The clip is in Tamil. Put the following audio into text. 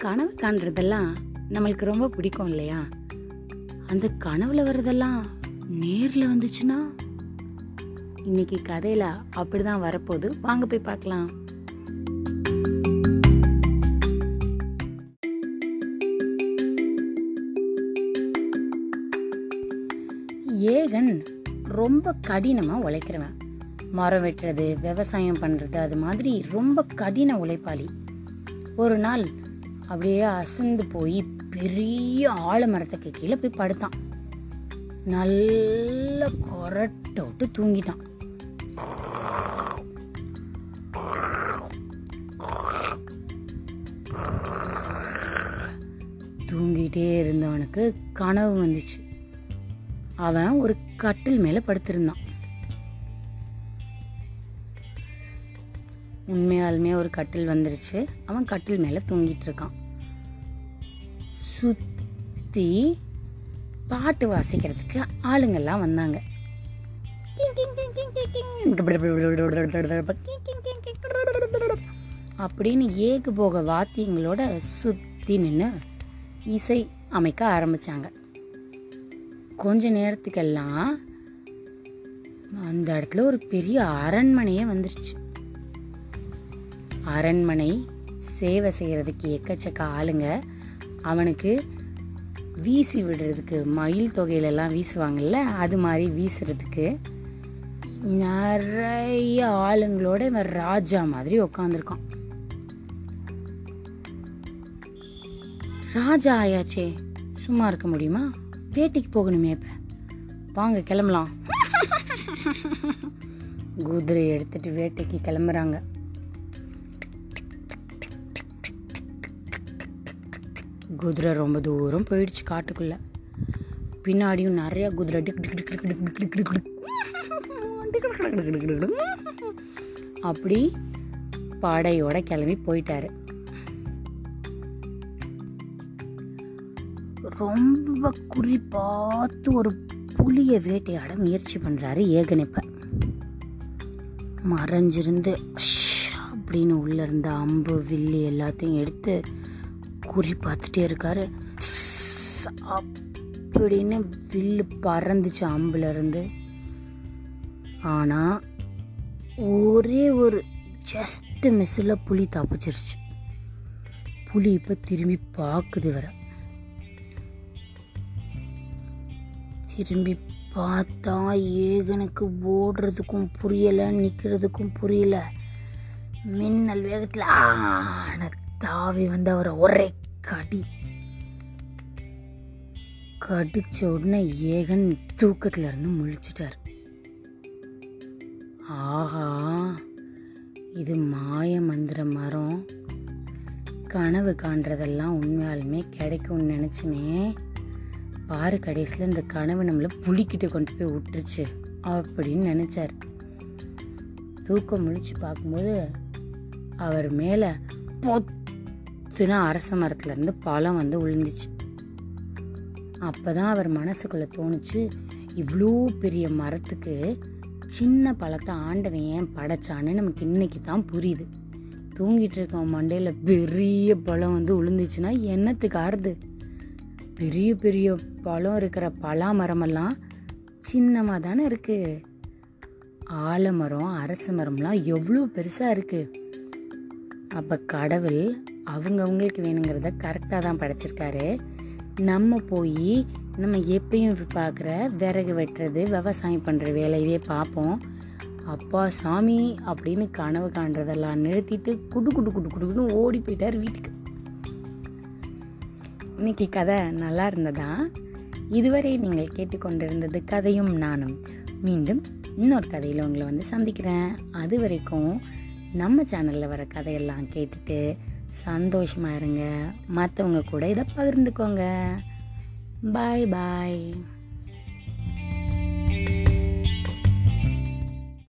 கனவு காண்றதெல்லாம் நம்மளுக்கு ரொம்ப பிடிக்கும் இல்லையா? அந்த கனவுல வர்றதெல்லாம் நேர்ல வந்துச்சுன்னா? இன்னைக்கு கதையில அப்படிதான் வரப்போகுது. வாங்க போய் பார்க்கலாம். ஏகன் ரொம்ப கடினமா உழைக்கிறவன். மரம் வெட்டுறது விவசாயம் பண்றது அது மாதிரி ரொம்ப கடின உழைப்பாளி. ஒரு நாள் அப்படியே அசந்து போய் பெரிய ஆலமரத்துக்கு கீழே போய் படுத்தான். நல்ல கொரட்டை விட்டு தூங்கிட்டான். தூங்கிட்டே இருந்தவனுக்கு கனவு வந்துச்சு. அவன் ஒரு கட்டில் மேல படுத்திருந்தான். உண்மையாலுமே ஒரு கட்டில் வந்துருச்சு. அவன் கட்டில் மேல தூங்கிட்டு இருக்கான். சுத்தி பாட்டு வாசிக்கிறதுக்கு ஆளுங்கள்லாம் வந்தாங்க. அப்படின்னு ஏகு போக வாத்தியங்களோட சுத்தி நின்று இசை அமைக்க ஆரம்பிச்சாங்க. கொஞ்ச நேரத்துக்கெல்லாம் அந்த இடத்துல ஒரு பெரிய அரண்மனையே வந்துருச்சு. அரண்மனை சேவை செய்யறதுக்கு எக்கச்சக்க ஆளுங்க அவனுக்கு வீசி விடுறதுக்கு மயில் தொகையிலெல்லாம் வீசுவாங்கல்ல அது மாதிரி வீசுறதுக்கு நிறைய ஆளுங்களோட இவன் ராஜா மாதிரி உக்காந்துருக்கான். ராஜா ஆயாச்சே சும்மா இருக்க முடியுமா? வேட்டைக்கு போகணுமே இப்ப. வாங்க கிளம்பலாம். குதிரை எடுத்துட்டு வேட்டைக்கு கிளம்புறாங்க. குதிரை ரொம்ப தூரம் போயிடுச்சு காட்டுக்குள்ளே பின்னாடியும் நிறையா குதிரை tick tick tick tick tick tick அப்படி படையோட கிளம்பி போயிட்டாரு ரொம்ப குறி பார்த்து ஒரு புளியை வேட்டையாட முயற்சி பண்ணுறாரு ஏகனிப்பை மறைஞ்சிருந்து அப்படின்னு உள்ள இருந்த அம்பு வில்லி எல்லாத்தையும் எடுத்து குறி பார்த்துட்டே இருக்காரு. அப்படின்னு வில்லு பறந்துச்சு அம்புல ஆனால் ஒரே ஒரு ஜஸ்ட்டு மிஸ்ஸில் புளி தப்பிச்சிருச்சு. புளி இப்போ திரும்பி பார்க்குது வர திரும்பி பார்த்தா ஏகனுக்கு ஓடுறதுக்கும் புரியலை நிற்கிறதுக்கும் புரியல. மின்னல் வேகத்தில் ஆன தாவி வந்து அவரை ஒரே கடி. கடிச்ச உடனே ஏகன் தூக்கத்துல இருந்து முழிச்சிட்டார். ஆஹா இது மாய மந்திர மரம். கனவு காண்றதெல்லாம் உண்மையாலுமே கிடைக்கும்னு நினைச்சுமே. பாரு கடைசியில் இந்த கனவு நம்மளை புளிக்கிட்டு கொண்டு போய் விட்டுருச்சு அப்படின்னு நினைச்சார். தூக்கம் முழிச்சு பார்க்கும்போது அவர் மேலே மேல பொத்துன அரச மரத்துலேருந்து பழம் வந்து விழுந்துச்சு அப்பதான் அவர் மனசுக்குள்ளே தோணுச்சு இவ்வளோ பெரிய மரத்துக்கு சின்ன பழத்தை ஆண்டவன் ஏன் படைச்சான்னு நமக்கு இன்னைக்கு தான் புரியுது. தூங்கிட்டு இருக்கவன் மண்டையில் பெரிய பழம் வந்து விழுந்துச்சுன்னா என்னத்துக்கு ஆறுது? பெரிய பெரிய பழம் இருக்கிற பலா மரமெல்லாம் சின்னமாக தானே இருக்குது ஆலமரம் அரச மரம்லாம் எவ்வளோ பெருசாக இருக்குது அப்போ கடவுள் அவங்கவுங்களுக்கு வேணுங்கிறத கரெக்டாக தான் படைச்சிருக்காரு. நம்ம போய் நம்ம எப்பயும் பார்க்குற விறகு வெட்டுறது விவசாயம் பண்ணுற வேலையவே பார்ப்போம். அப்பா சாமி அப்படின்னு கனவு காண்றதெல்லாம் நிறுத்திட்டு குடு குடு குடு குடுன்னு ஓடி போயிட்டார் வீட்டுக்கு. இன்னைக்கு கதை நல்லா இருந்ததா? இதுவரை நீங்கள் கேட்டுக்கொண்டிருந்தது கதையும் நானும். மீண்டும் இன்னொரு கதையில் உங்களை வந்து சந்திக்கிறேன். அது வரைக்கும் நம்ம சேனலில் வர கதையெல்லாம் கேட்டுட்டு சந்தோஷமாக இருங்க. மற்றவங்க கூட இதை பகிர்ந்துக்கோங்க. பாய் பாய்